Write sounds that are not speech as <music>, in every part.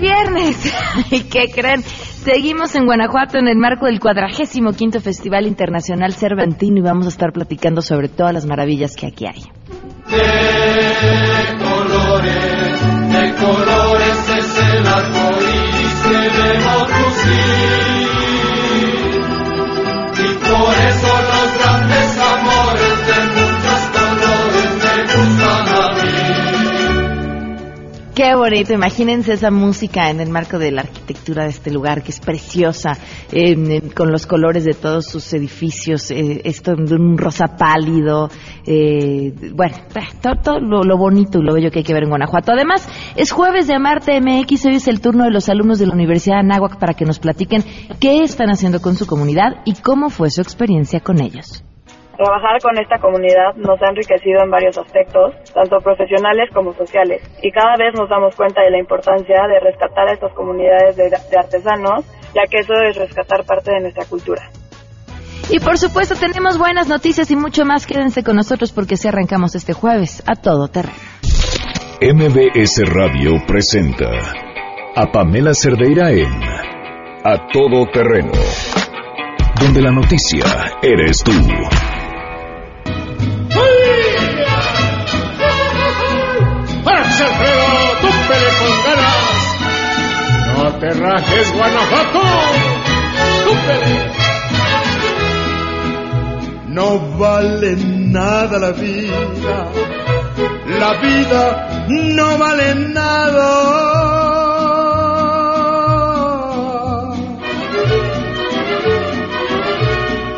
viernes. <laughs> ¿Y qué creen? Seguimos en Guanajuato en el marco del cuadragésimo quinto Festival Internacional Cervantino y vamos a estar platicando sobre todas las maravillas que aquí hay. De colores, de colores es el arco iris que. Y por eso Qué bonito, imagínense esa música en el marco de la arquitectura de este lugar que es preciosa, eh, con los colores de todos sus edificios, eh, esto de un rosa pálido, eh, bueno, eh, todo, todo lo, lo bonito y lo bello que hay que ver en Guanajuato. Además, es jueves de Amarte MX, hoy es el turno de los alumnos de la Universidad de Anáhuac para que nos platiquen qué están haciendo con su comunidad y cómo fue su experiencia con ellos. Trabajar con esta comunidad nos ha enriquecido en varios aspectos, tanto profesionales como sociales, y cada vez nos damos cuenta de la importancia de rescatar a estas comunidades de, de artesanos, ya que eso es rescatar parte de nuestra cultura. Y por supuesto tenemos buenas noticias y mucho más. Quédense con nosotros porque si arrancamos este jueves a todo terreno. MBS Radio presenta a Pamela Cerdeira en A Todo Terreno, donde la noticia eres tú. ¡No te rajes, Guanajuato! ¡Túmpele! No vale nada la vida. La vida no vale nada.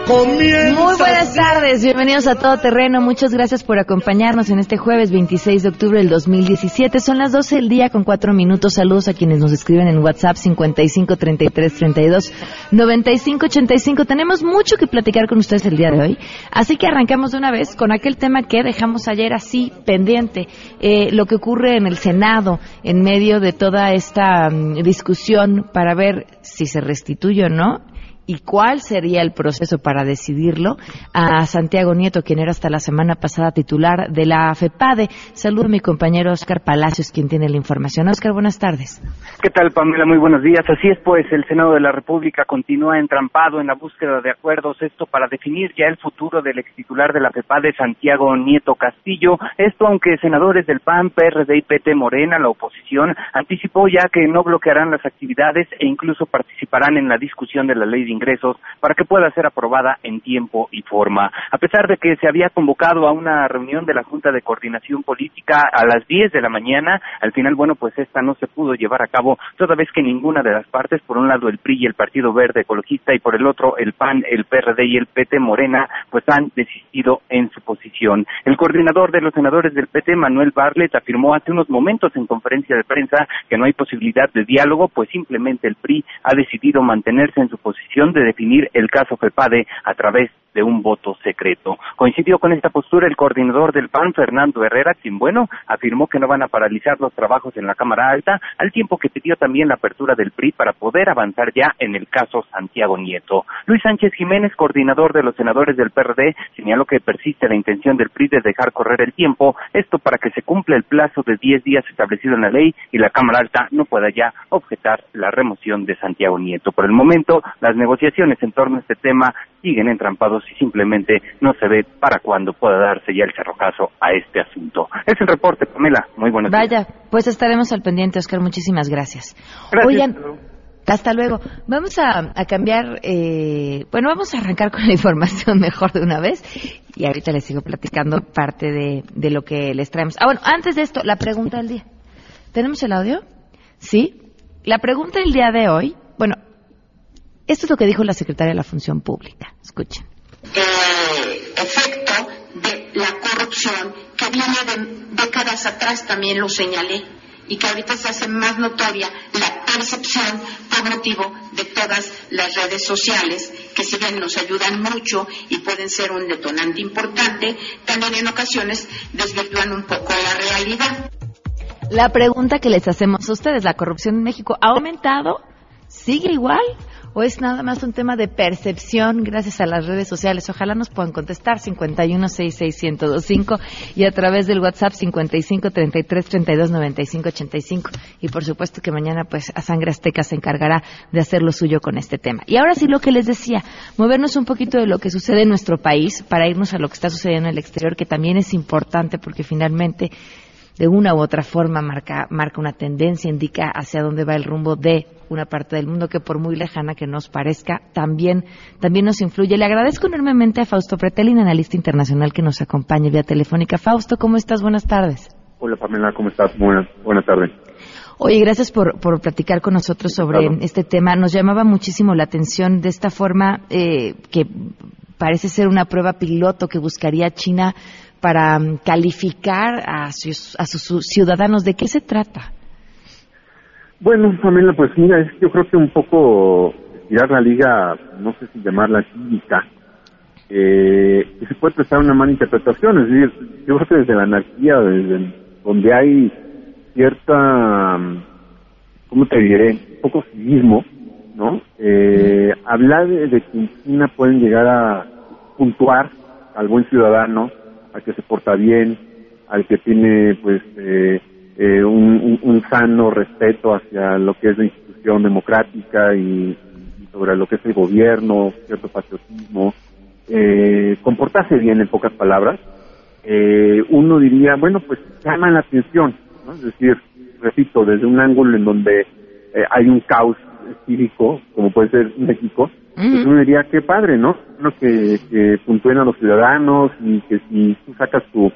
Comienza Muy buenas tardes, bienvenidos a Todo Terreno. Muchas gracias por acompañarnos en este jueves 26 de octubre del 2017. Son las 12 del día con 4 minutos. Saludos a quienes nos escriben en WhatsApp 55 33 32 95 85. Tenemos mucho que platicar con ustedes el día de hoy. Así que arrancamos de una vez con aquel tema que dejamos ayer así pendiente. Eh, lo que ocurre en el Senado en medio de toda esta mm, discusión para ver si se restituye o no y cuál sería el proceso para decidirlo a Santiago Nieto, quien era hasta la semana pasada titular de la FEPADE. Saludo a mi compañero Oscar Palacios, quien tiene la información. Oscar, buenas tardes. ¿Qué tal, Pamela? Muy buenos días. Así es, pues, el Senado de la República continúa entrampado en la búsqueda de acuerdos, esto para definir ya el futuro del ex titular de la FEPADE, Santiago Nieto Castillo. Esto aunque senadores del PAN, PRD y PT Morena, la oposición, anticipó ya que no bloquearán las actividades e incluso participarán en la discusión de la ley ingresos para que pueda ser aprobada en tiempo y forma. A pesar de que se había convocado a una reunión de la Junta de Coordinación Política a las 10 de la mañana, al final, bueno, pues esta no se pudo llevar a cabo, toda vez que ninguna de las partes, por un lado el PRI y el Partido Verde Ecologista y por el otro el PAN, el PRD y el PT Morena, pues han desistido en su posición. El coordinador de los senadores del PT, Manuel Barlet, afirmó hace unos momentos en conferencia de prensa que no hay posibilidad de diálogo, pues simplemente el PRI ha decidido mantenerse en su posición de definir el caso FEPADE a través de un voto secreto. Coincidió con esta postura el coordinador del PAN, Fernando Herrera, quien, bueno, afirmó que no van a paralizar los trabajos en la Cámara Alta, al tiempo que pidió también la apertura del PRI para poder avanzar ya en el caso Santiago Nieto. Luis Sánchez Jiménez, coordinador de los senadores del PRD, señaló que persiste la intención del PRI de dejar correr el tiempo, esto para que se cumpla el plazo de 10 días establecido en la ley y la Cámara Alta no pueda ya objetar la remoción de Santiago Nieto. Por el momento, las negociaciones en torno a este tema siguen entrampados y simplemente no se ve para cuándo pueda darse ya el cerrojazo a este asunto. Es el reporte, Pamela. Muy buenos días. Vaya, pues estaremos al pendiente, Oscar. Muchísimas gracias. Gracias. Oigan, hasta luego. Vamos a, a cambiar, eh, bueno, vamos a arrancar con la <laughs> información mejor de una vez y ahorita les sigo platicando parte de, de lo que les traemos. Ah, bueno, antes de esto, la pregunta del día. ¿Tenemos el audio? Sí. La pregunta del día de hoy, bueno, esto es lo que dijo la secretaria de la Función Pública. Escuchen. eh, efecto de la corrupción que viene de décadas atrás, también lo señalé, y que ahorita se hace más notoria la percepción por motivo de todas las redes sociales, que si bien nos ayudan mucho y pueden ser un detonante importante, también en ocasiones desvirtúan un poco la realidad. La pregunta que les hacemos a ustedes, ¿la corrupción en México ha aumentado? ¿Sigue igual? O es nada más un tema de percepción gracias a las redes sociales? Ojalá nos puedan contestar 5166125 y a través del WhatsApp 5533329585 y por supuesto que mañana pues a Sangre Azteca se encargará de hacer lo suyo con este tema. Y ahora sí lo que les decía, movernos un poquito de lo que sucede en nuestro país para irnos a lo que está sucediendo en el exterior que también es importante porque finalmente de una u otra forma marca, marca una tendencia, indica hacia dónde va el rumbo de una parte del mundo que por muy lejana que nos parezca, también, también nos influye. Le agradezco enormemente a Fausto Pretelin, analista internacional que nos acompaña vía telefónica. Fausto, ¿cómo estás? Buenas tardes. Hola Pamela, ¿cómo estás? Buenas, buenas tardes. Oye, gracias por, por platicar con nosotros sobre este tema. Nos llamaba muchísimo la atención de esta forma eh, que parece ser una prueba piloto que buscaría China para mm, calificar a sus, a sus ciudadanos. ¿De qué se trata? Bueno, Pamela, pues mira, es yo creo que un poco tirar la liga, no sé si llamarla cívica, eh, se puede prestar una mala interpretación. Es decir, yo creo que desde la anarquía, desde donde hay cierta, ¿cómo te diré? Un poco civismo, ¿no? Eh, hablar de, de que en China pueden llegar a puntuar al buen ciudadano, al que se porta bien, al que tiene pues eh, eh, un, sano respeto hacia lo que es la institución democrática y, sobre lo que es el gobierno, cierto patriotismo, eh, comportarse bien en pocas palabras, eh, uno diría, bueno, pues llama la atención, ¿no? es decir, repito, desde un ángulo en donde eh, hay un caos cívico, como puede ser México, pues uno diría, qué padre, ¿no? Uno que, que puntúen a los ciudadanos y que si tú sacas tu,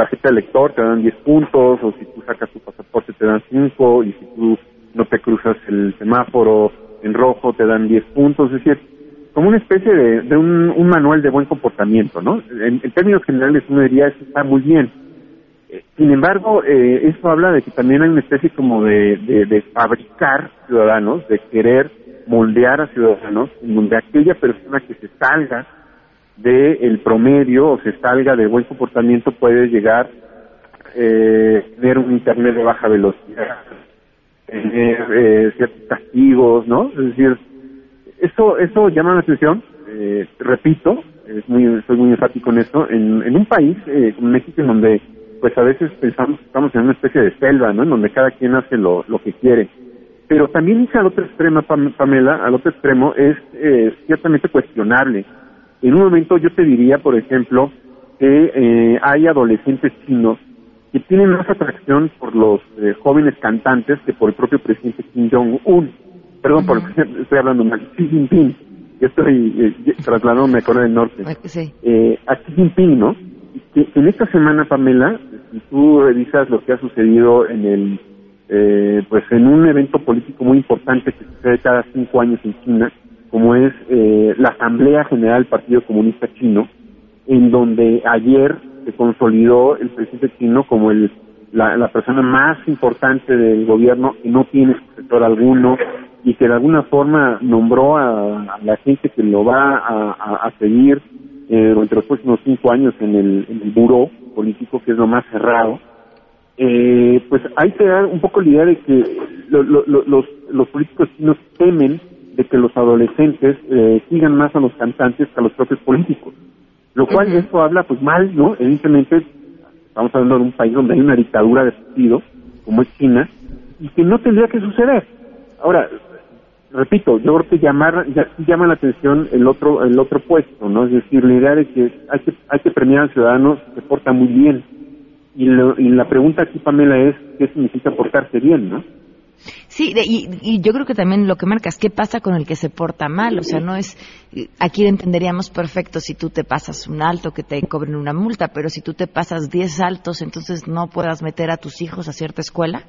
tarjeta de lector te dan 10 puntos, o si tú sacas tu pasaporte te dan 5, y si tú no te cruzas el semáforo en rojo te dan 10 puntos, es decir, como una especie de, de un, un, manual de buen comportamiento, ¿no? En, en, términos generales uno diría, eso está muy bien. Sin embargo, eh, eso habla de que también hay una especie como de, de, de fabricar ciudadanos, de querer moldear a ciudadanos, en donde aquella persona que se salga del el promedio o se salga de buen comportamiento puede llegar eh, tener un internet de baja velocidad, tener eh, ciertos castigos, ¿no? Es decir, eso eso llama la atención. Eh, repito, es muy, soy muy enfático en esto. En, en un país eh, México, en donde pues a veces pensamos que estamos en una especie de selva, ¿no? En donde cada quien hace lo, lo que quiere pero también irse al otro extremo, Pamela, al otro extremo es eh, ciertamente cuestionable. En un momento yo te diría, por ejemplo, que eh, hay adolescentes chinos que tienen más atracción por los eh, jóvenes cantantes que por el propio presidente Kim Jong-un. Perdón, por <laughs> estoy hablando mal. Xi Jinping. Yo estoy eh, trasladándome a Corea del Norte. Sí. Eh, a Xi Jinping, ¿no? Que en esta semana, Pamela, si tú revisas lo que ha sucedido en el eh, pues en un evento político muy importante que sucede cada cinco años en China, como es eh, la Asamblea General del Partido Comunista Chino, en donde ayer se consolidó el presidente chino como el, la, la persona más importante del gobierno que no tiene sector alguno y que de alguna forma nombró a, la gente que lo va a, a, seguir eh, durante los próximos cinco años en el, en el buró político, que es lo más cerrado eh, pues hay que dar un poco la idea de que los, los políticos chinos temen de que los adolescentes eh, sigan más a los cantantes que a los propios políticos. Lo cual esto habla pues mal, ¿no? Evidentemente estamos hablando de un país donde hay una dictadura de partido, como es China, y que no tendría que suceder. Ahora, repito, yo creo que llamar, ya, llama la atención el otro, el otro puesto, ¿no? Es decir, la idea de que hay que, hay que premiar al ciudadano que se porta muy bien, y, la pregunta aquí, Pamela, es qué significa portarse bien, ¿no? Sí, y, yo creo que también lo que marcas, ¿qué pasa con el que se porta mal? O sea, no es, aquí entenderíamos perfecto si tú te pasas un alto, que te cobren una multa, pero si tú te pasas 10 altos, entonces no puedas meter a tus hijos a cierta escuela.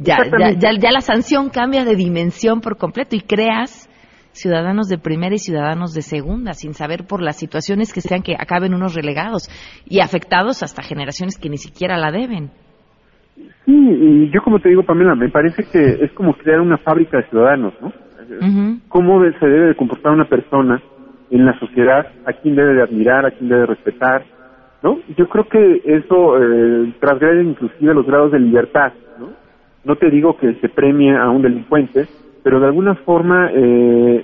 Ya, ya, ya la sanción cambia de dimensión por completo y creas ciudadanos de primera y ciudadanos de segunda, sin saber por las situaciones que sean que acaben unos relegados y afectados hasta generaciones que ni siquiera la deben. Sí, y yo como te digo, Pamela, me parece que es como crear una fábrica de ciudadanos, ¿no? ¿Cómo se debe de comportar una persona en la sociedad? ¿A quién debe de admirar? ¿A quién debe de respetar? ¿No? Yo creo que eso eh, transgrede inclusive los grados de libertad, ¿no? Te digo que se premie a un delincuente, pero de alguna forma eh,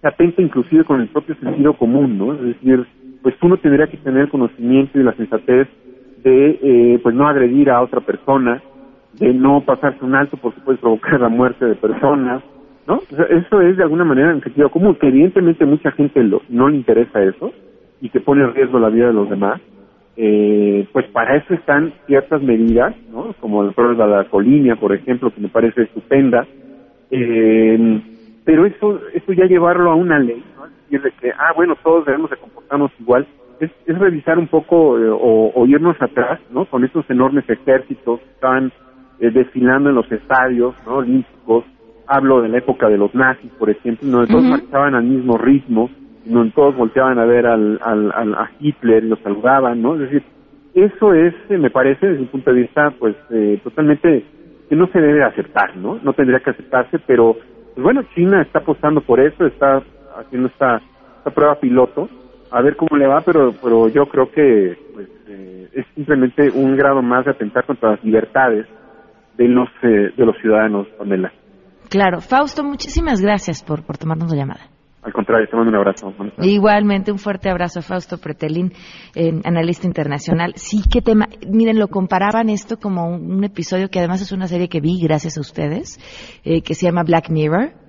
se atenta inclusive con el propio sentido común, ¿no? Es decir, pues uno tendría que tener conocimiento y la sensatez de eh, pues no agredir a otra persona, de no pasarse un alto porque puede provocar la muerte de personas, ¿no? Eso es de alguna manera en sentido común, que evidentemente mucha gente lo, no le interesa eso y que pone en riesgo la vida de los demás, eh, pues para eso están ciertas medidas, ¿no? Como el prueba de la colinia, por ejemplo, que me parece estupenda, eh, pero eso, eso ya llevarlo a una ley, ¿no? Es decir, de que, ah, bueno, todos debemos de comportarnos igual, es, es revisar un poco eh, o, o irnos atrás, ¿no? Con estos enormes ejércitos que estaban eh, desfilando en los estadios, ¿no? Olímpicos. Hablo de la época de los nazis, por ejemplo, donde todos Ujú. marchaban al mismo ritmo, donde todos volteaban a ver al, al, al- a Hitler y lo saludaban, ¿no? Es decir, eso es, eh, me parece, desde un punto de vista, pues, eh, totalmente que no se debe aceptar, ¿no? No tendría que aceptarse, pero, pues bueno, China está apostando por eso, está haciendo esta, prueba piloto, a ver cómo le va, pero, pero yo creo que, pues, eh, es simplemente un grado más de atentar contra las libertades de los, eh, de los ciudadanos, Pamela. Claro. Fausto, muchísimas gracias por, por tomarnos la llamada. Al contrario, te mando un abrazo. Igualmente, un fuerte abrazo a Fausto Pretelín, analista internacional. Sí, qué tema. Miren, lo comparaban esto como un, un episodio que además es una serie que vi gracias a ustedes, eh, que se llama Black Mirror.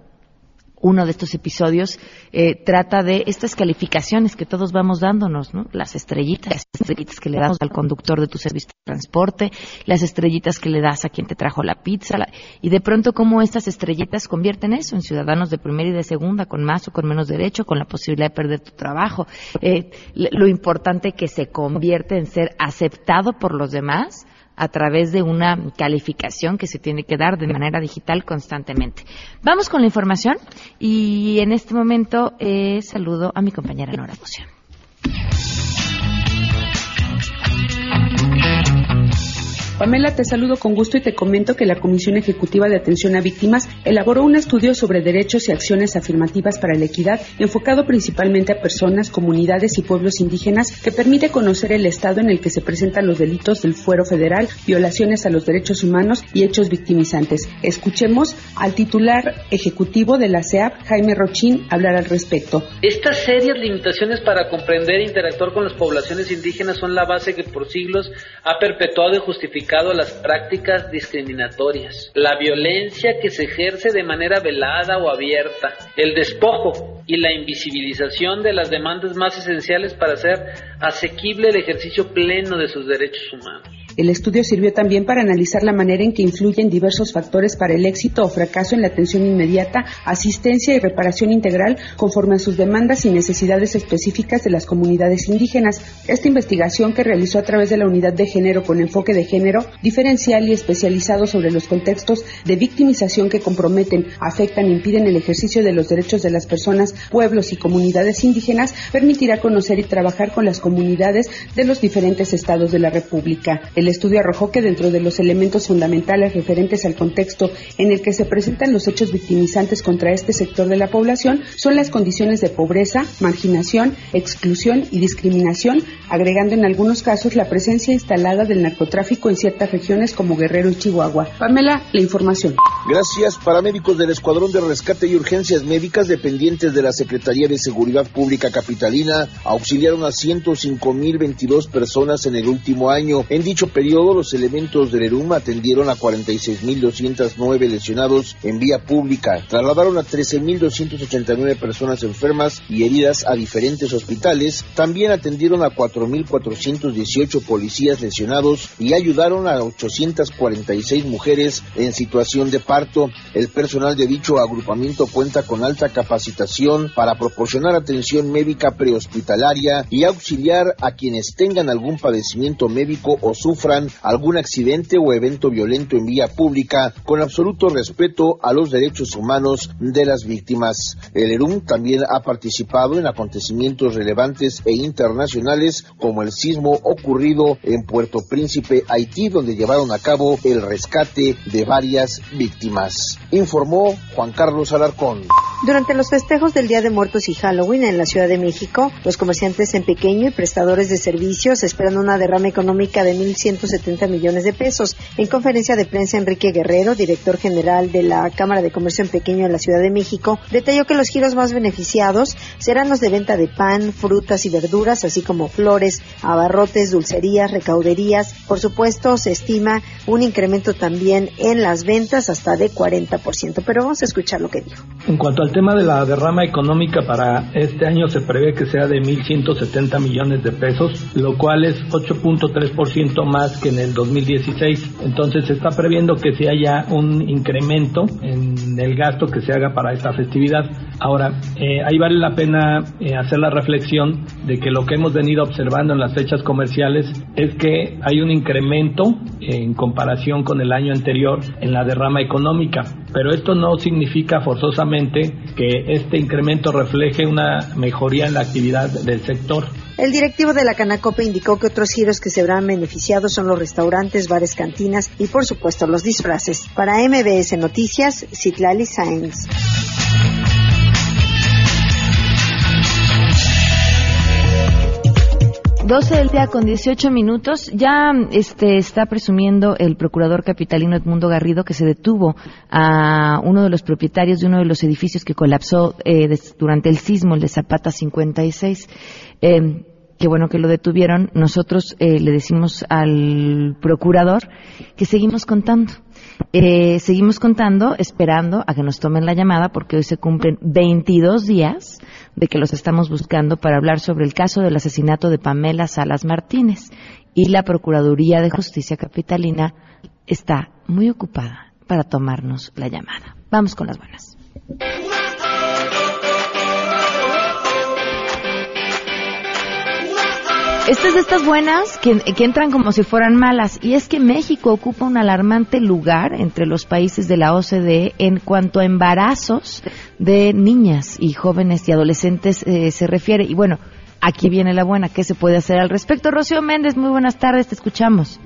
Uno de estos episodios eh, trata de estas calificaciones que todos vamos dándonos, ¿no? Las estrellitas, las estrellitas que le damos al conductor de tu servicio de transporte, las estrellitas que le das a quien te trajo la pizza, la- y de pronto cómo estas estrellitas convierten eso en ciudadanos de primera y de segunda, con más o con menos derecho, con la posibilidad de perder tu trabajo. Eh, lo importante que se convierte en ser aceptado por los demás a través de una calificación que se tiene que dar de manera digital constantemente. Vamos con la información y en este momento eh, saludo a mi compañera Nora Moción. Pamela, te saludo con gusto y te comento que la Comisión Ejecutiva de Atención a Víctimas elaboró un estudio sobre derechos y acciones afirmativas para la equidad enfocado principalmente a personas, comunidades y pueblos indígenas que permite conocer el estado en el que se presentan los delitos del fuero federal, violaciones a los derechos humanos y hechos victimizantes. Escuchemos al titular ejecutivo de la CEAP, Jaime Rochín, hablar al respecto. Estas serias limitaciones para comprender e interactuar con las poblaciones indígenas son la base que por siglos ha perpetuado y justificado las prácticas discriminatorias, la violencia que se ejerce de manera velada o abierta, el despojo y la invisibilización de las demandas más esenciales para hacer asequible el ejercicio pleno de sus derechos humanos. El estudio sirvió también para analizar la manera en que influyen diversos factores para el éxito o fracaso en la atención inmediata, asistencia y reparación integral conforme a sus demandas y necesidades específicas de las comunidades indígenas. Esta investigación que realizó a través de la unidad de género con enfoque de género diferencial y especializado sobre los contextos de victimización que comprometen, afectan e impiden el ejercicio de los derechos de las personas, pueblos y comunidades indígenas, permitirá conocer y trabajar con las comunidades de los diferentes estados de la República. Estudio arrojó que dentro de los elementos fundamentales referentes al contexto en el que se presentan los hechos victimizantes contra este sector de la población son las condiciones de pobreza, marginación, exclusión y discriminación, agregando en algunos casos la presencia instalada del narcotráfico en ciertas regiones como Guerrero y Chihuahua. Pamela, la información. Gracias, paramédicos del Escuadrón de Rescate y Urgencias Médicas dependientes de la Secretaría de Seguridad Pública Capitalina auxiliaron a 105.022 personas en el último año. En dicho periodo, los elementos del ERUM atendieron a 46.209 lesionados en vía pública, trasladaron a 13.289 personas enfermas y heridas a diferentes hospitales, también atendieron a 4.418 policías lesionados y ayudaron a 846 mujeres en situación de parto. El personal de dicho agrupamiento cuenta con alta capacitación para proporcionar atención médica prehospitalaria y auxiliar a quienes tengan algún padecimiento médico o sufran algún accidente o evento violento en vía pública con absoluto respeto a los derechos humanos de las víctimas. El ERUM también ha participado en acontecimientos relevantes e internacionales como el sismo ocurrido en Puerto Príncipe, Haití, donde llevaron a cabo el rescate de varias víctimas. Informó Juan Carlos Alarcón. Durante los festejos del Día de Muertos y Halloween en la Ciudad de México, los comerciantes en pequeño y prestadores de servicios esperan una derrama económica de 1.170 millones de pesos. En conferencia de prensa, Enrique Guerrero, director general de la Cámara de Comercio en Pequeño de la Ciudad de México, detalló que los giros más beneficiados serán los de venta de pan, frutas y verduras, así como flores, abarrotes, dulcerías, recauderías. Por supuesto, se estima un incremento también en las ventas hasta de 40%. Pero vamos a escuchar lo que dijo. En cuanto al tema de la derrama económica para este año se prevé que sea de 1.170 millones de pesos, lo cual es 8.3% más que en el 2016. Entonces se está previendo que si haya un incremento en el gasto que se haga para esta festividad. Ahora, eh, ahí vale la pena eh, hacer la reflexión de que lo que hemos venido observando en las fechas comerciales es que hay un incremento en comparación con el año anterior en la derrama económica. Pero esto no significa forzosamente que este incremento refleje una mejoría en la actividad del sector. El directivo de la Canacope indicó que otros giros que se verán beneficiados son los restaurantes, bares, cantinas y por supuesto los disfraces. Para MBS Noticias, Citlali Sáenz. 12 del día con 18 minutos. Ya este, está presumiendo el procurador capitalino Edmundo Garrido que se detuvo a uno de los propietarios de uno de los edificios que colapsó eh, durante el sismo, el de Zapata 56. Eh, qué bueno que lo detuvieron. Nosotros eh, le decimos al procurador que seguimos contando. Eh, seguimos contando, esperando a que nos tomen la llamada, porque hoy se cumplen 22 días de que los estamos buscando para hablar sobre el caso del asesinato de Pamela Salas Martínez. Y la Procuraduría de Justicia Capitalina está muy ocupada para tomarnos la llamada. Vamos con las buenas. Esta es de estas buenas que, que entran como si fueran malas, y es que México ocupa un alarmante lugar entre los países de la OCDE en cuanto a embarazos de niñas y jóvenes y adolescentes eh, se refiere. Y bueno, aquí viene la buena, ¿qué se puede hacer al respecto? Rocío Méndez, muy buenas tardes, te escuchamos.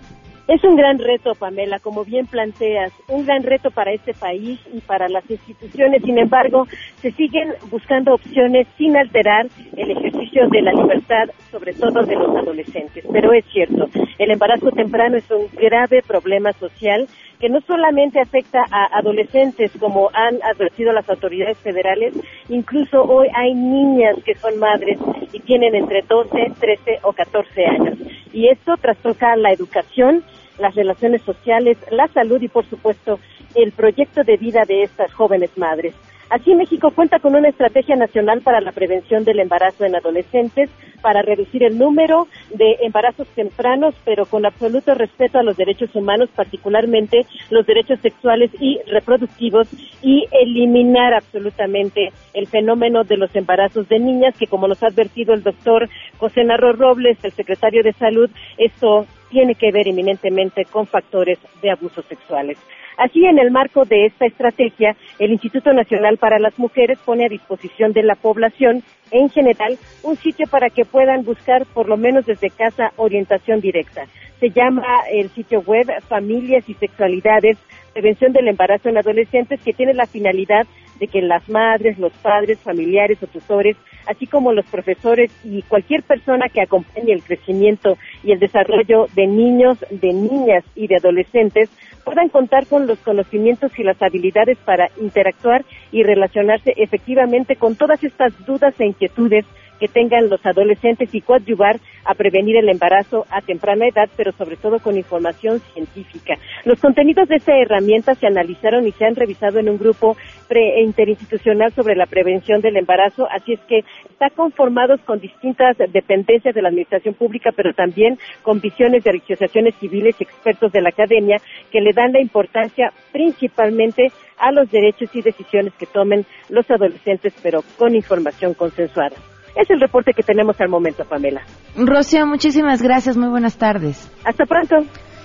Es un gran reto, Pamela, como bien planteas, un gran reto para este país y para las instituciones. Sin embargo, se siguen buscando opciones sin alterar el ejercicio de la libertad, sobre todo de los adolescentes. Pero es cierto, el embarazo temprano es un grave problema social que no solamente afecta a adolescentes, como han advertido las autoridades federales, incluso hoy hay niñas que son madres y tienen entre 12, 13 o 14 años. Y esto trastoca la educación, las relaciones sociales, la salud y, por supuesto, el proyecto de vida de estas jóvenes madres. Así, México cuenta con una estrategia nacional para la prevención del embarazo en adolescentes, para reducir el número de embarazos tempranos, pero con absoluto respeto a los derechos humanos, particularmente los derechos sexuales y reproductivos, y eliminar absolutamente el fenómeno de los embarazos de niñas, que como nos ha advertido el doctor José Narro Robles, el secretario de Salud, esto tiene que ver eminentemente con factores de abusos sexuales. Así, en el marco de esta estrategia, el Instituto Nacional para las Mujeres pone a disposición de la población en general un sitio para que puedan buscar, por lo menos desde casa, orientación directa. Se llama el sitio web Familias y Sexualidades, Prevención del Embarazo en Adolescentes, que tiene la finalidad de que las madres, los padres, familiares o tutores, así como los profesores y cualquier persona que acompañe el crecimiento y el desarrollo de niños, de niñas y de adolescentes, puedan contar con los conocimientos y las habilidades para interactuar y relacionarse efectivamente con todas estas dudas e inquietudes que tengan los adolescentes y coadyuvar a prevenir el embarazo a temprana edad, pero sobre todo con información científica. Los contenidos de esta herramienta se analizaron y se han revisado en un grupo pre interinstitucional sobre la prevención del embarazo, así es que está conformados con distintas dependencias de la administración pública, pero también con visiones de asociaciones civiles y expertos de la academia que le dan la importancia principalmente a los derechos y decisiones que tomen los adolescentes, pero con información consensuada. Es el reporte que tenemos al momento, Pamela. Rocío, muchísimas gracias, muy buenas tardes. Hasta pronto.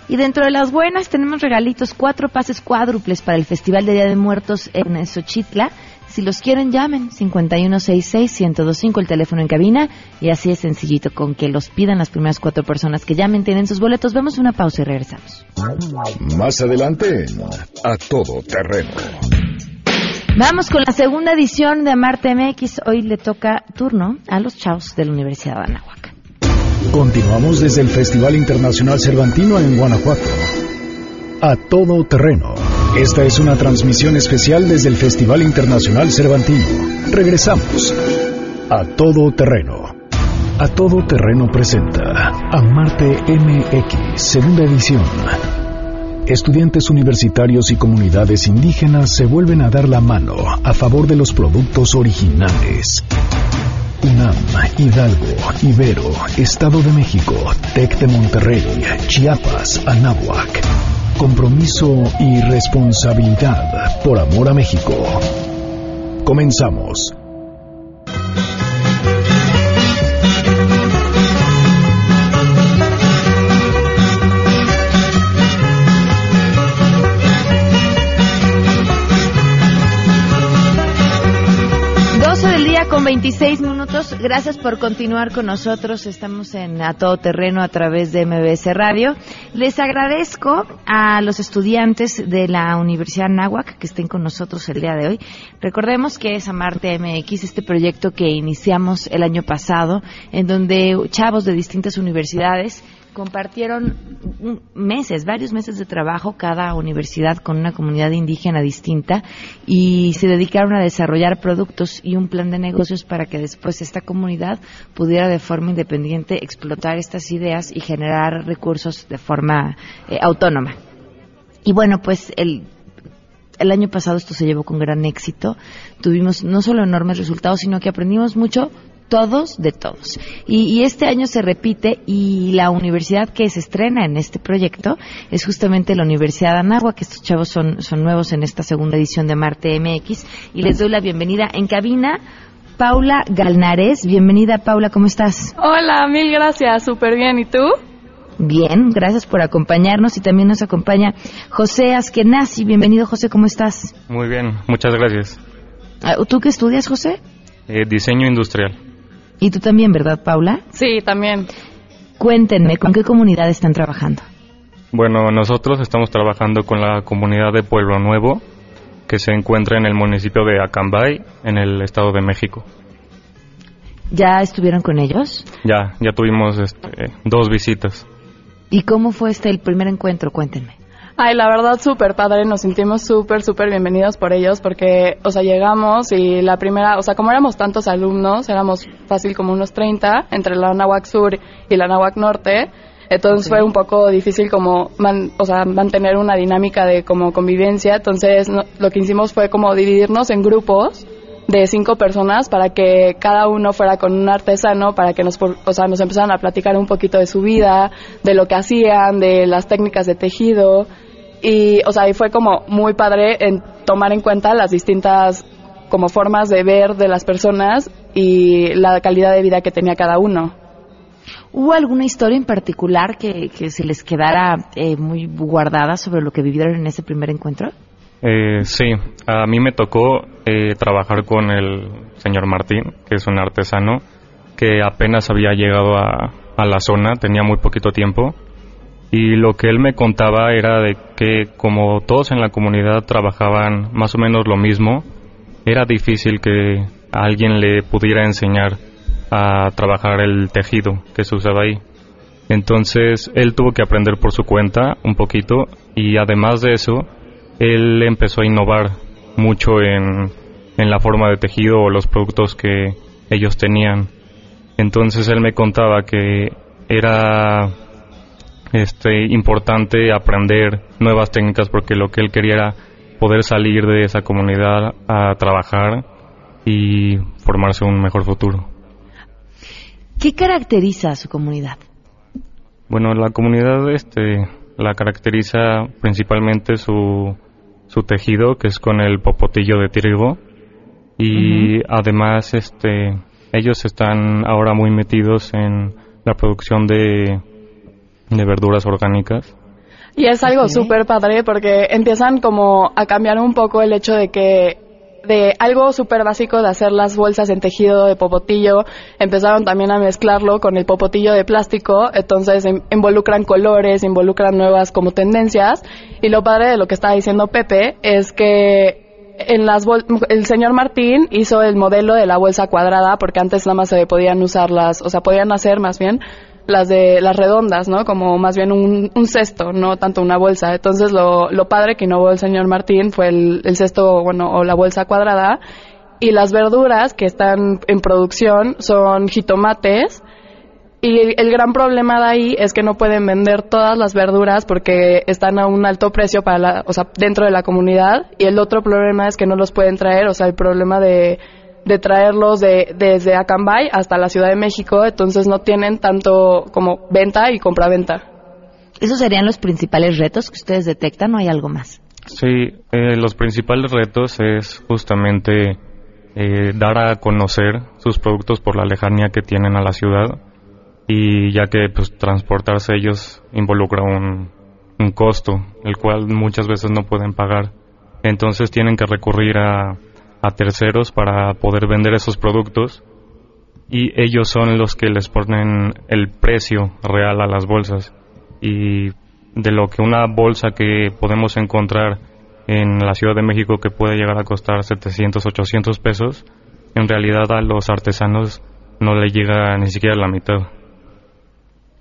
Y dentro de las buenas tenemos regalitos, cuatro pases cuádruples para el Festival de Día de Muertos en Xochitla. Si los quieren, llamen 5166-1025, el teléfono en cabina. Y así es sencillito, con que los pidan las primeras cuatro personas que llamen, tienen sus boletos. Vemos una pausa y regresamos. Más adelante en A Todo Terreno. Vamos con la segunda edición de Amarte MX. Hoy le toca turno a los chavos de la Universidad de Anáhuac. Continuamos desde el Festival Internacional Cervantino en Guanajuato. A todo terreno. Esta es una transmisión especial desde el Festival Internacional Cervantino. Regresamos. A todo terreno. A todo terreno presenta Amarte MX, segunda edición. Estudiantes universitarios y comunidades indígenas se vuelven a dar la mano a favor de los productos originales. UNAM, Hidalgo, Ibero, Estado de México, TEC de Monterrey, Chiapas, Anáhuac. Compromiso y responsabilidad por amor a México. Comenzamos. 26 minutos. Gracias por continuar con nosotros. Estamos en A Todo Terreno a través de MBS Radio. Les agradezco a los estudiantes de la Universidad Nahuac que estén con nosotros el día de hoy. Recordemos que es Amarte MX, este proyecto que iniciamos el año pasado, en donde chavos de distintas universidades compartieron meses, varios meses de trabajo cada universidad con una comunidad indígena distinta y se dedicaron a desarrollar productos y un plan de negocios para que después esta comunidad pudiera de forma independiente explotar estas ideas y generar recursos de forma eh, autónoma. Y bueno, pues el el año pasado esto se llevó con gran éxito. Tuvimos no solo enormes resultados, sino que aprendimos mucho todos de todos. Y, este año se repite y la universidad que se estrena en este proyecto es justamente la Universidad de Anáhuac, que estos chavos son, son nuevos en esta segunda edición de Marte MX. Y les doy la bienvenida en cabina. Paula Galnares, bienvenida Paula, ¿cómo estás? Hola, mil gracias, súper bien, ¿y tú? Bien, gracias por acompañarnos y también nos acompaña José Askenazi. Bienvenido José, ¿cómo estás? Muy bien, muchas gracias. Ah, ¿Tú qué estudias, José? Eh, diseño industrial. Y tú también, ¿verdad, Paula? Sí, también. Cuéntenme, ¿con qué comunidad están trabajando? Bueno, nosotros estamos trabajando con la comunidad de Pueblo Nuevo, que se encuentra en el municipio de Acambay, en el Estado de México. ¿Ya estuvieron con ellos? Ya, ya tuvimos este, dos visitas. ¿Y cómo fue este el primer encuentro? Cuéntenme. Ay, la verdad, súper padre, nos sentimos súper, súper bienvenidos por ellos porque, o sea, llegamos y la primera, o sea, como éramos tantos alumnos, éramos fácil como unos 30 entre la Nahuac Sur y la Nahuac Norte, entonces fue un poco difícil como, o sea, mantener una dinámica de como convivencia, entonces lo que hicimos fue como dividirnos en grupos de cinco personas para que cada uno fuera con un artesano para que nos, o sea, nos empezaran a platicar un poquito de su vida, de lo que hacían, de las técnicas de tejido y, o sea, y fue como muy padre en tomar en cuenta las distintas como formas de ver de las personas y la calidad de vida que tenía cada uno. ¿Hubo alguna historia en particular que, que se les quedara eh, muy guardada sobre lo que vivieron en ese primer encuentro? Eh, sí, a mí me tocó eh, trabajar con el señor Martín, que es un artesano que apenas había llegado a, a la zona, tenía muy poquito tiempo y lo que él me contaba era de que como todos en la comunidad trabajaban más o menos lo mismo, era difícil que alguien le pudiera enseñar a trabajar el tejido que se usaba ahí. Entonces él tuvo que aprender por su cuenta un poquito y además de eso, él empezó a innovar mucho en, en la forma de tejido o los productos que ellos tenían. Entonces él me contaba que era este, importante aprender nuevas técnicas porque lo que él quería era poder salir de esa comunidad a trabajar y formarse un mejor futuro. ¿Qué caracteriza a su comunidad? Bueno, la comunidad este, la caracteriza principalmente su, su tejido, que es con el popotillo de trigo, y además este, ellos están ahora muy metidos en la producción de de verduras orgánicas. Y es algo súper padre porque empiezan como a cambiar un poco el hecho de que de algo súper básico de hacer las bolsas en tejido de popotillo, empezaron también a mezclarlo con el popotillo de plástico, entonces involucran colores, involucran nuevas como tendencias, y lo padre de lo que estaba diciendo Pepe es que en las el señor Martín hizo el modelo de la bolsa cuadrada porque antes nada más se podían usar las, o sea, podían hacer más bien las de las redondas, ¿no? Como más bien un, cesto, no tanto una bolsa. Entonces lo, lo padre que innovó el señor Martín fue el, el cesto, bueno, o la bolsa cuadrada. Y las verduras que están en producción son jitomates, y el gran problema de ahí es que no pueden vender todas las verduras porque están a un alto precio para la, o sea, dentro de la comunidad. Y el otro problema es que no los pueden traer, o sea, el problema de, de traerlos de, desde Acambay hasta la Ciudad de México, entonces no tienen tanto como venta y compra-venta. ¿Esos serían los principales retos que ustedes detectan o hay algo más? Sí, eh, los principales retos es justamente eh, dar a conocer sus productos por la lejanía que tienen a la ciudad y ya que pues transportarse ellos involucra un, un costo, el cual muchas veces no pueden pagar. Entonces tienen que recurrir a, a terceros para poder vender esos productos y ellos son los que les ponen el precio real a las bolsas y de lo que una bolsa que podemos encontrar en la Ciudad de México que puede llegar a costar 700, 800 pesos, en realidad a los artesanos no le llega ni siquiera la mitad.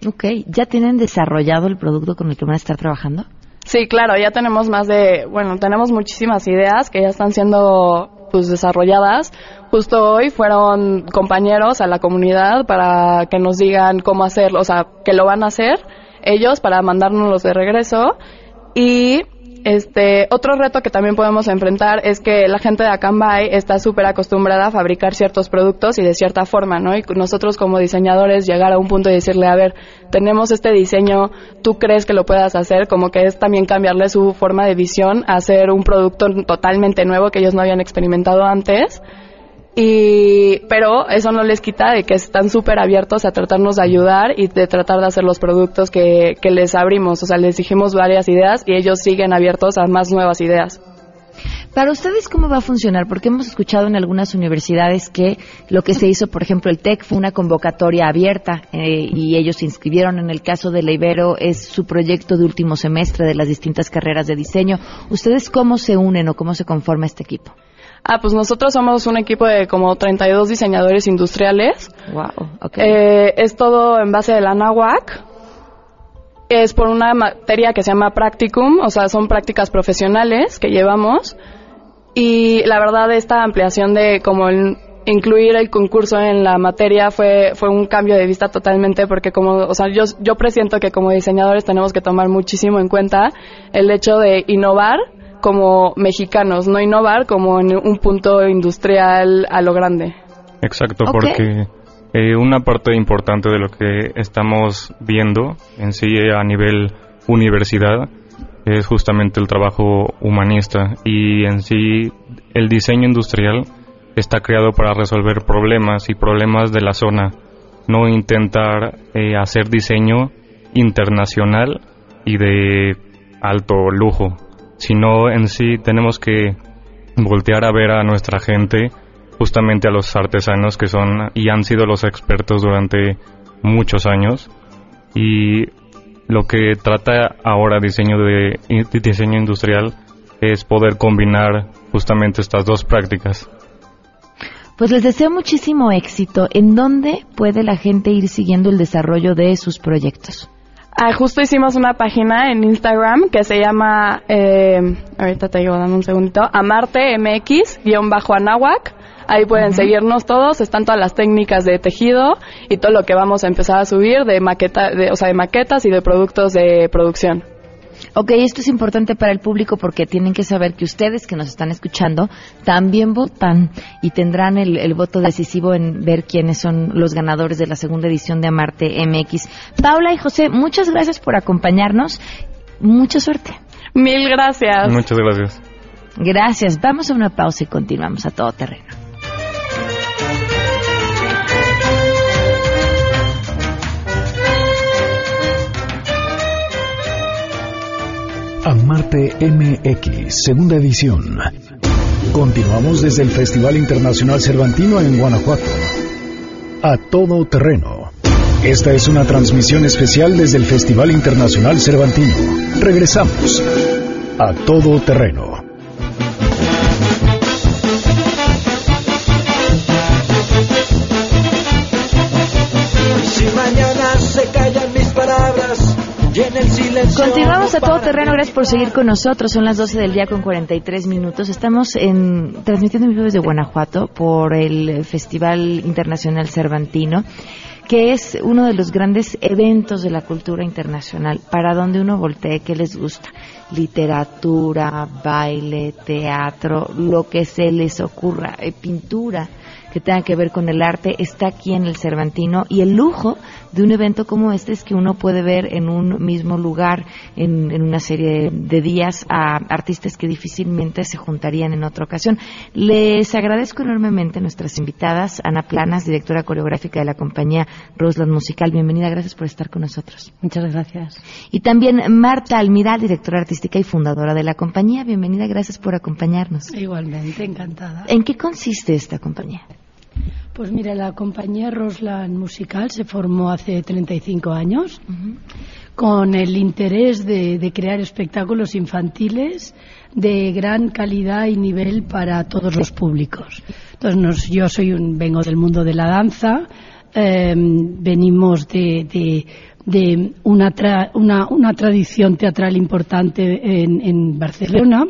Ok, ¿ya tienen desarrollado el producto con el que van a estar trabajando? Sí, claro, ya tenemos más de, bueno, tenemos muchísimas ideas que ya están siendo pues desarrolladas. Justo hoy fueron compañeros a la comunidad para que nos digan cómo hacerlo, o sea, que lo van a hacer ellos para mandárnoslos de regreso y este, otro reto que también podemos enfrentar es que la gente de Acambay está súper acostumbrada a fabricar ciertos productos y de cierta forma, ¿no? Y nosotros como diseñadores llegar a un punto y decirle, a ver, tenemos este diseño, ¿tú crees que lo puedas hacer? Como que es también cambiarle su forma de visión hacer un producto totalmente nuevo que ellos no habían experimentado antes y, pero eso no les quita de que están súper abiertos a tratarnos de ayudar y de tratar de hacer los productos que, que les abrimos. O sea, les dijimos varias ideas y ellos siguen abiertos a más nuevas ideas. Para ustedes, ¿cómo va a funcionar? Porque hemos escuchado en algunas universidades que lo que se hizo, por ejemplo, el TEC fue una convocatoria abierta eh, y ellos se inscribieron. En el caso de la Ibero es su proyecto de último semestre de las distintas carreras de diseño. ¿Ustedes cómo se unen o cómo se conforma este equipo? Ah, pues nosotros somos un equipo de como 32 diseñadores industriales. Wow, eh, es todo en base de la NAWAC. Es por una materia que se llama practicum, o sea, son prácticas profesionales que llevamos. Y la verdad, esta ampliación de como el, incluir el concurso en la materia fue, fue un cambio de vista totalmente porque como, o sea, yo, yo presiento que como diseñadores tenemos que tomar muchísimo en cuenta el hecho de innovar como mexicanos, no innovar como en un punto industrial a lo grande. Exacto, porque eh, una parte importante de lo que estamos viendo en sí a nivel universidad es justamente el trabajo humanista y en sí el diseño industrial está creado para resolver problemas y problemas de la zona, no intentar eh, hacer diseño internacional y de alto lujo sino en sí tenemos que voltear a ver a nuestra gente, justamente a los artesanos que son y han sido los expertos durante muchos años y lo que trata ahora diseño de diseño industrial es poder combinar justamente estas dos prácticas. Pues les deseo muchísimo éxito. ¿En dónde puede la gente ir siguiendo el desarrollo de sus proyectos? Ah, justo hicimos una página en Instagram que se llama, eh, ahorita te digo, dame un segundito, Amarte MX-Anahuac. Ahí pueden seguirnos todos, están todas las técnicas de tejido y todo lo que vamos a empezar a subir de maqueta, de, o sea, de maquetas y de productos de producción. Ok, esto es importante para el público porque tienen que saber que ustedes que nos están escuchando también votan y tendrán el, voto decisivo en ver quiénes son los ganadores de la segunda edición de Amarte MX. Paula y José, muchas gracias por acompañarnos. Mucha suerte. Mil gracias. Muchas gracias. Gracias. Vamos a una pausa y continuamos a todo terreno. Amarte MX, segunda edición. Continuamos desde el Festival Internacional Cervantino en Guanajuato. A todo terreno. Esta es una transmisión especial desde el Festival Internacional Cervantino. Regresamos. A todo terreno. Continuamos a todo terreno, gracias por seguir con nosotros. Son las 12 del día con 43 minutos. Estamos en, transmitiendo en vivo desde Guanajuato por el Festival Internacional Cervantino, que es uno de los grandes eventos de la cultura internacional. Para donde uno voltee, ¿qué les gusta? Literatura, baile, teatro, lo que se les ocurra, eh, pintura que tenga que ver con el arte está aquí en el Cervantino y el lujo de un evento como este es que uno puede ver en un mismo lugar, en, en una serie de días, a artistas que difícilmente se juntarían en otra ocasión. Les agradezco enormemente a nuestras invitadas, Ana Planas, directora coreográfica de la compañía Rosland Musical. Bienvenida, gracias por estar con nosotros. Muchas gracias. Y también Marta Almiral, directora artística y fundadora de la compañía. Bienvenida, gracias por acompañarnos. Igualmente, encantada. ¿En qué consiste esta compañía? Pues mira, la compañía Rosland Musical se formó hace 35 años con el interés de, crear espectáculos infantiles de gran calidad y nivel para todos los públicos. Entonces, yo soy un, vengo del mundo de la danza, eh, venimos de, de- una, tra- una, tradición teatral importante en Barcelona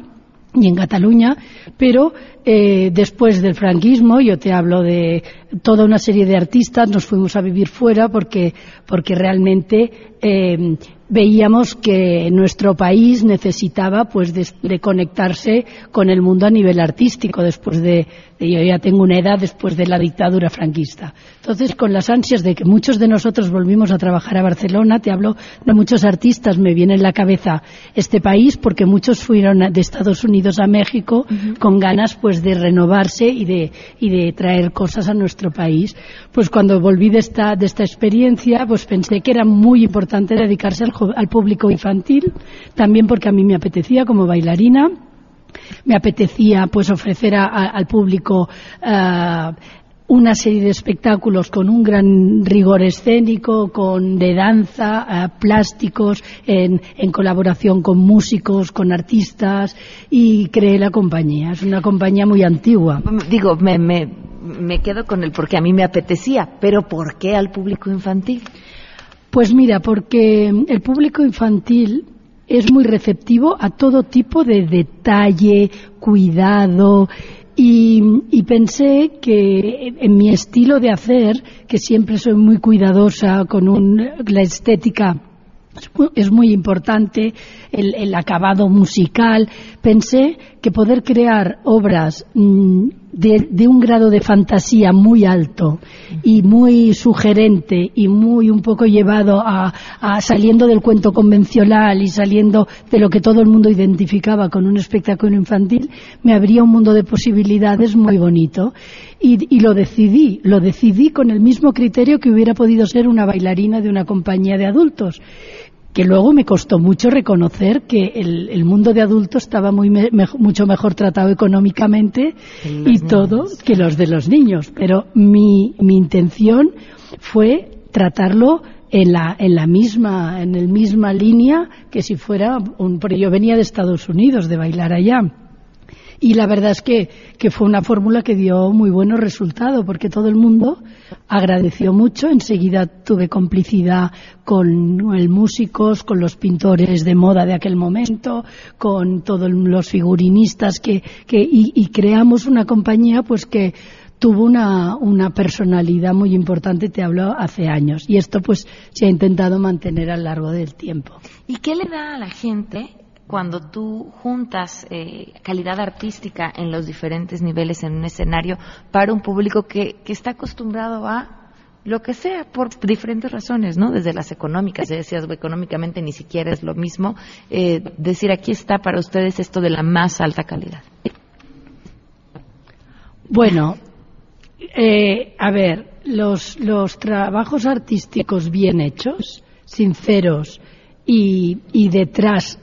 y en Cataluña, pero eh, después del franquismo, yo te hablo de toda una serie de artistas, nos fuimos a vivir fuera porque, porque realmente eh, veíamos que nuestro país necesitaba pues de, de conectarse con el mundo a nivel artístico después de, de- yo ya tengo una edad después de la dictadura franquista. Entonces, con las ansias de que muchos de nosotros volvimos a trabajar a Barcelona, te hablo de muchos artistas, me viene en la cabeza este país porque muchos fueron de Estados Unidos a México con ganas pues de renovarse y de, y de traer cosas a nuestro país. Pues cuando volví de esta, de esta experiencia, pues pensé que era muy importante dedicarse al, al público infantil, también porque a mí me apetecía como bailarina, me apetecía pues ofrecer a- al público ah, una serie de espectáculos con un gran rigor escénico, con de danza, ah, plásticos, en, en colaboración con músicos, con artistas y creé la compañía. Es una compañía muy antigua. Digo, me, me, me quedo con el porque a mí me apetecía, pero ¿por qué al público infantil? Pues mira, porque el público infantil es muy receptivo a todo tipo de detalle, cuidado y, pensé que en mi estilo de hacer, que siempre soy muy cuidadosa con un- la estética es muy importante el, acabado musical. Pensé que poder crear obras mm, de, de un grado de fantasía muy alto y muy sugerente y muy un poco llevado a, saliendo del cuento convencional y saliendo de lo que todo el mundo identificaba con un espectáculo infantil, me abría un mundo de posibilidades muy bonito. Y lo decidí, lo decidí con el mismo criterio que hubiera podido ser una bailarina de una compañía de adultos que luego me costó mucho reconocer que el, el mundo de adultos estaba muy me- mucho mejor tratado económicamente y todo que los de los niños. Pero mi, mi intención fue tratarlo en la, en la misma, en el misma línea que si fuera un, porque yo venía de Estados Unidos de bailar allá. Y la verdad es que, que fue una fórmula que dio muy buenos resultados, porque todo el mundo agradeció mucho. Enseguida tuve complicidad con los músicos, con los pintores de moda de aquel momento, con todos los figurinistas que, que y, y creamos una compañía pues que tuvo una, una personalidad muy importante, te hablo hace años. Y esto pues se ha intentado mantener a lo largo del tiempo. ¿Y qué le da a la gente cuando tú juntas eh, calidad artística en los diferentes niveles en un escenario para un público que, que está acostumbrado a lo que sea por diferentes razones, ¿no? Desde las económicas, ya decías, económicamente ni siquiera es lo mismo. eh, decir, aquí está para ustedes esto de la más alta calidad. Bueno, eh, a ver, los, los trabajos artísticos bien hechos, sinceros y, y detrás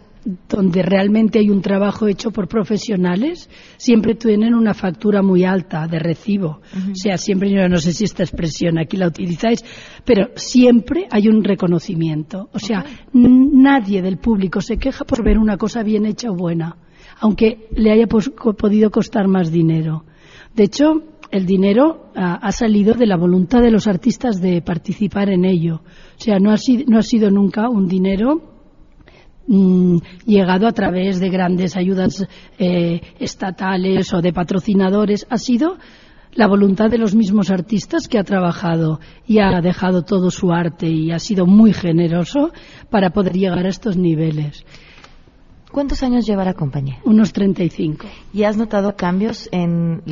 donde realmente hay un trabajo hecho por profesionales, siempre tienen una factura muy alta de recibo. O sea, siempre, yo no sé si esta expresión aquí la utilizáis, pero siempre hay un reconocimiento. O sea, nadie del público se queja por ver una cosa bien hecha o buena, aunque le haya podido costar más dinero. De hecho, el dinero ah, ha salido de la voluntad de los artistas de participar en ello. O sea, no ha, sido, no ha sido nunca un dinero mm, llegado a través de grandes ayudas eh, estatales o de patrocinadores. Ha sido la voluntad de los mismos artistas que ha trabajado y ha dejado todo su arte y ha sido muy generoso para poder llegar a estos niveles. ¿Cuántos años lleva la compañía? Unos 35. ¿Y has notado cambios en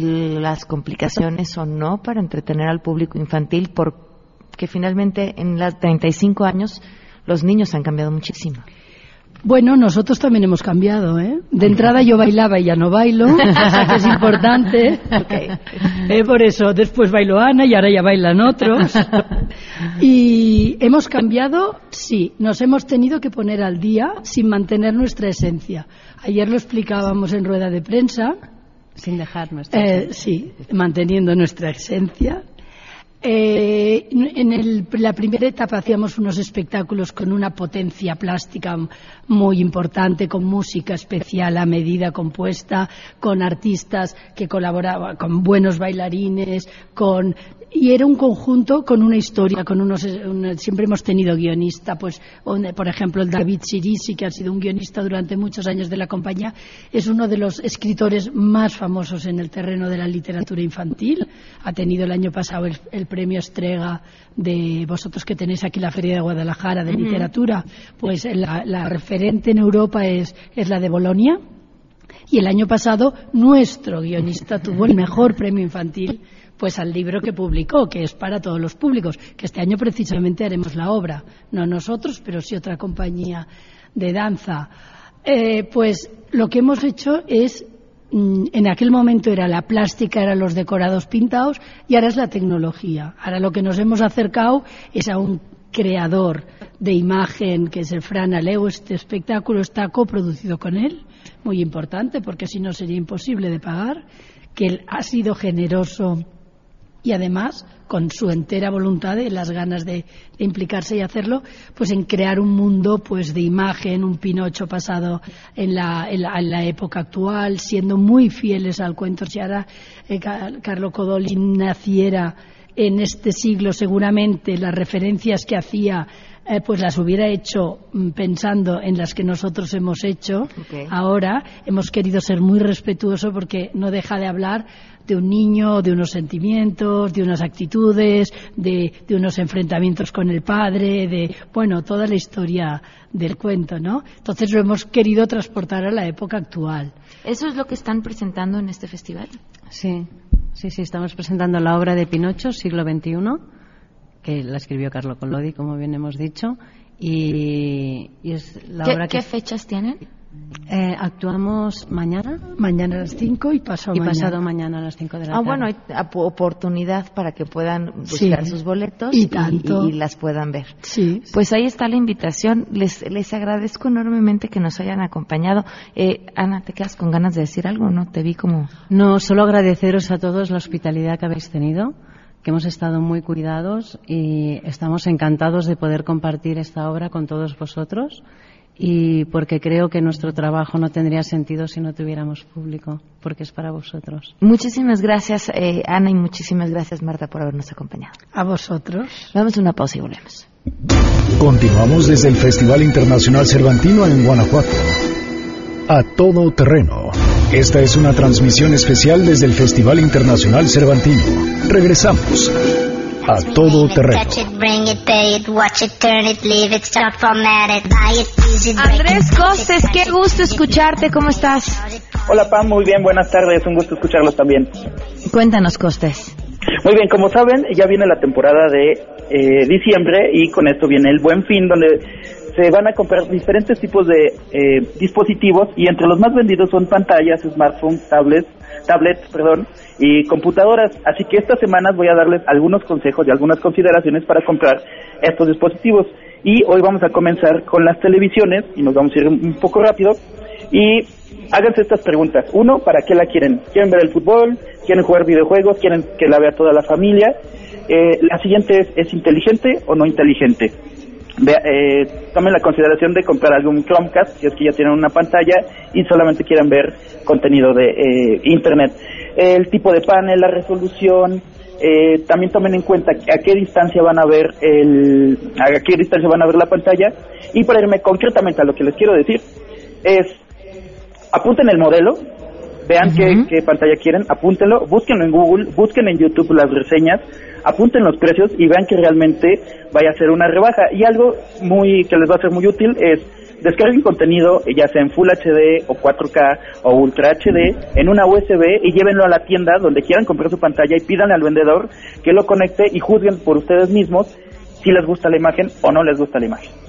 las complicaciones o no para entretener al público infantil? Porque finalmente en los 35 años los niños han cambiado muchísimo. Bueno, nosotros también hemos cambiado, ¿eh? De entrada yo bailaba y ya no bailo, que es importante. Eh, por eso, después bailó Ana y ahora ya bailan otros. Y hemos cambiado, sí, nos hemos tenido que poner al día sin mantener nuestra esencia. Ayer lo explicábamos en rueda de prensa. Sin dejar nuestra eh, Sí, manteniendo nuestra esencia. Eh, en la primera etapa hacíamos unos espectáculos con una potencia plástica muy importante, con música especial a medida compuesta, con artistas que colaboraban, con buenos bailarines, con y era un conjunto con una historia, con unos, siempre hemos tenido guionista, pues, por ejemplo, el David Sirisi, que ha sido un guionista durante muchos años de la compañía, es uno de los escritores más famosos en el terreno de la literatura infantil. Ha tenido el año pasado el, premio Estrega de vosotros que tenéis aquí la Feria de Guadalajara de literatura, pues la, la, referente en Europa es, es la de Bolonia. Y el año pasado nuestro guionista tuvo el mejor premio infantil pues al libro que publicó, que es para todos los públicos, que este año precisamente haremos la obra, no nosotros, pero sí otra compañía de danza. Eh, pues lo que hemos hecho es mm, en aquel momento era la plástica, eran los decorados pintados y ahora es la tecnología. Ahora lo que nos hemos acercado es a un creador de imagen que es el Fran Aleu. Este espectáculo está coproducido con él, muy importante porque si no sería imposible de pagar, que él ha sido generoso y además con su entera voluntad y las ganas de, implicarse y hacerlo, pues en crear un mundo pues de imagen, un Pinocho pasado en la, en la, época actual, siendo muy fieles al cuento. Si ahora eh, Carlo Codoli naciera en este siglo, seguramente las referencias que hacía eh, pues las hubiera hecho mm, pensando en las que nosotros hemos hecho. Ahora hemos querido ser muy respetuosos porque no deja de hablar de un niño, de unos sentimientos, de unas actitudes, de, unos enfrentamientos con el padre, de, bueno, toda la historia del cuento, ¿no? Entonces lo hemos querido transportar a la época actual. ¿Eso es lo que están presentando en este festival? Sí, sí, sí, estamos presentando la obra de Pinocho, siglo XXI, que la escribió Carlo Collodi, como bien hemos dicho, y, es la ¿Qué, obra que... ¿Qué fechas tienen? Eh, actuamos mañana. Mañana a las 5 y pasado y mañana. pasado mañana a las 5 de la ah, tarde. bueno, hay oportunidad para que puedan buscar sus boletos y, y, las puedan ver. Sí. Pues ahí está la invitación. Les, les agradezco enormemente que nos hayan acompañado. Eh, Ana, ¿te quedas con ganas de decir algo? ¿No? Te vi como... No, solo agradeceros a todos la hospitalidad que habéis tenido que hemos estado muy cuidados y estamos encantados de poder compartir esta obra con todos vosotros y porque creo que nuestro trabajo no tendría sentido si no tuviéramos público, porque es para vosotros. Muchísimas gracias, eh, Ana, y muchísimas gracias, Marta, por habernos acompañado. A vosotros. Vamos a una pausa y volvemos. Continuamos desde el Festival Internacional Cervantino en Guanajuato. A todo terreno. Esta es una transmisión especial desde el Festival Internacional Cervantino. Regresamos a todo terreno. Andrés Costes, qué gusto escucharte, ¿cómo estás? Hola Pam, muy bien, buenas tardes, un gusto escucharlos también. Cuéntanos, Costes. Muy bien, como saben, ya viene la temporada de eh, diciembre y con esto viene el buen fin, donde se van a comprar diferentes tipos de eh, dispositivos y entre los más vendidos son pantallas, smartphones, tablets, tablets, perdón, y computadoras. Así que estas semanas voy a darles algunos consejos y algunas consideraciones para comprar estos dispositivos. Y hoy vamos a comenzar con las televisiones y nos vamos a ir un poco rápido. Y háganse estas preguntas. Uno, ¿para qué la quieren? ¿Quieren ver el fútbol? ¿Quieren jugar videojuegos? ¿Quieren que la vea toda la familia? Eh, la siguiente es, ¿es inteligente o no inteligente? Eh, tomen la consideración de comprar algún Chromecast si es que ya tienen una pantalla y solamente quieran ver contenido de eh, internet. El tipo de panel, la resolución, eh, también tomen en cuenta a qué distancia van a ver el, a qué distancia van a ver la pantalla y para irme concretamente a lo que les quiero decir es apunten el modelo, vean qué, qué pantalla quieren, apúntenlo, búsquenlo en Google, busquen en YouTube las reseñas, apunten los precios y vean que realmente vaya a ser una rebaja. Y algo muy que les va a ser muy útil es descarguen contenido, ya sea en Full HD o 4K o Ultra HD, en una USB y llévenlo a la tienda donde quieran comprar su pantalla y pídanle al vendedor que lo conecte y juzguen por ustedes mismos si les gusta la imagen o no les gusta la imagen.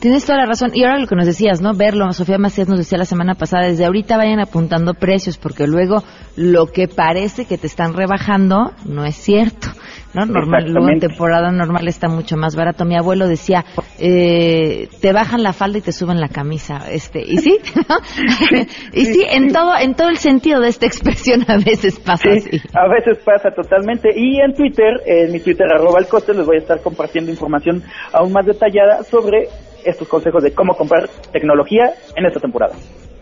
Tienes toda la razón. Y ahora lo que nos decías, ¿no? Verlo. Sofía Macías nos decía la semana pasada, desde ahorita vayan apuntando precios, porque luego lo que parece que te están rebajando no es cierto. ¿no? Normal, luego en temporada normal está mucho más barato. Mi abuelo decía, eh, te bajan la falda y te suben la camisa, este, y sí, <laughs> y sí, en todo, en todo el sentido de esta expresión a veces pasa así. A veces pasa totalmente. Y en Twitter, en mi Twitter arroba el coste, les voy a estar compartiendo información aún más detallada sobre estos consejos de cómo comprar tecnología en esta temporada.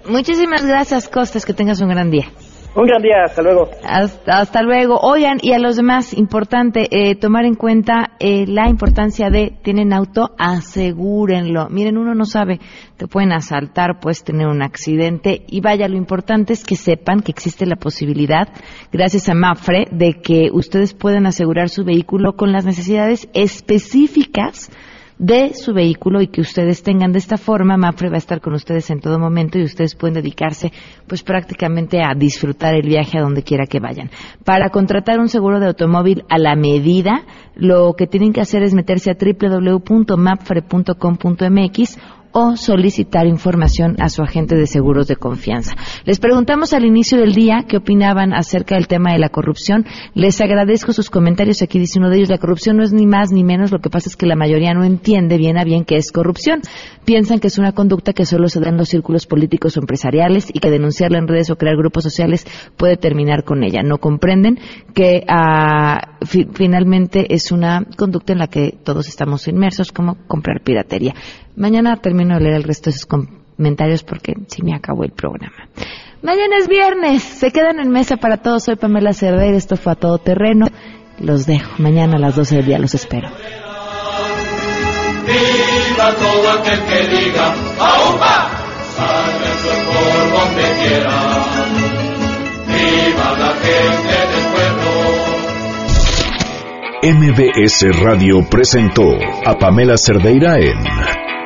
Muchísimas gracias, Costas, que tengas un gran día. Un gran día, hasta luego. Hasta, luego. Oigan, y a los demás, importante eh, tomar en cuenta eh, la importancia de, tienen auto, asegúrenlo. Miren, uno no sabe, te pueden asaltar, puedes tener un accidente, y vaya, lo importante es que sepan que existe la posibilidad, gracias a Mafre, de que ustedes puedan asegurar su vehículo con las necesidades específicas de su vehículo y que ustedes tengan de esta forma. Mafre va a estar con ustedes en todo momento y ustedes pueden dedicarse pues prácticamente a disfrutar el viaje a donde quiera que vayan. Para contratar un seguro de automóvil a la medida, lo que tienen que hacer es meterse a www.mapfre.com.mx o solicitar información a su agente de seguros de confianza. Les preguntamos al inicio del día qué opinaban acerca del tema de la corrupción. Les agradezco sus comentarios. Aquí dice uno de ellos, la corrupción no es ni más ni menos, lo que pasa es que la mayoría no entiende bien a bien qué es corrupción. Piensan que es una conducta que solo se da en los círculos políticos o empresariales y que denunciarla en redes o crear grupos sociales puede terminar con ella. No comprenden que ah, finalmente es una conducta en la que todos estamos inmersos, como comprar piratería. Mañana termino de leer el resto de sus comentarios porque sí me acabó el programa. Mañana es viernes. Se quedan en mesa para todos. Soy Pamela Cerdeira. Esto fue a todo terreno. Los dejo. Mañana a las 12 del día los espero. Viva todo aquel que diga, ¡Aupa! Sálvense por donde quiera. Viva la gente del pueblo. MBS Radio presentó a Pamela Cerdeira en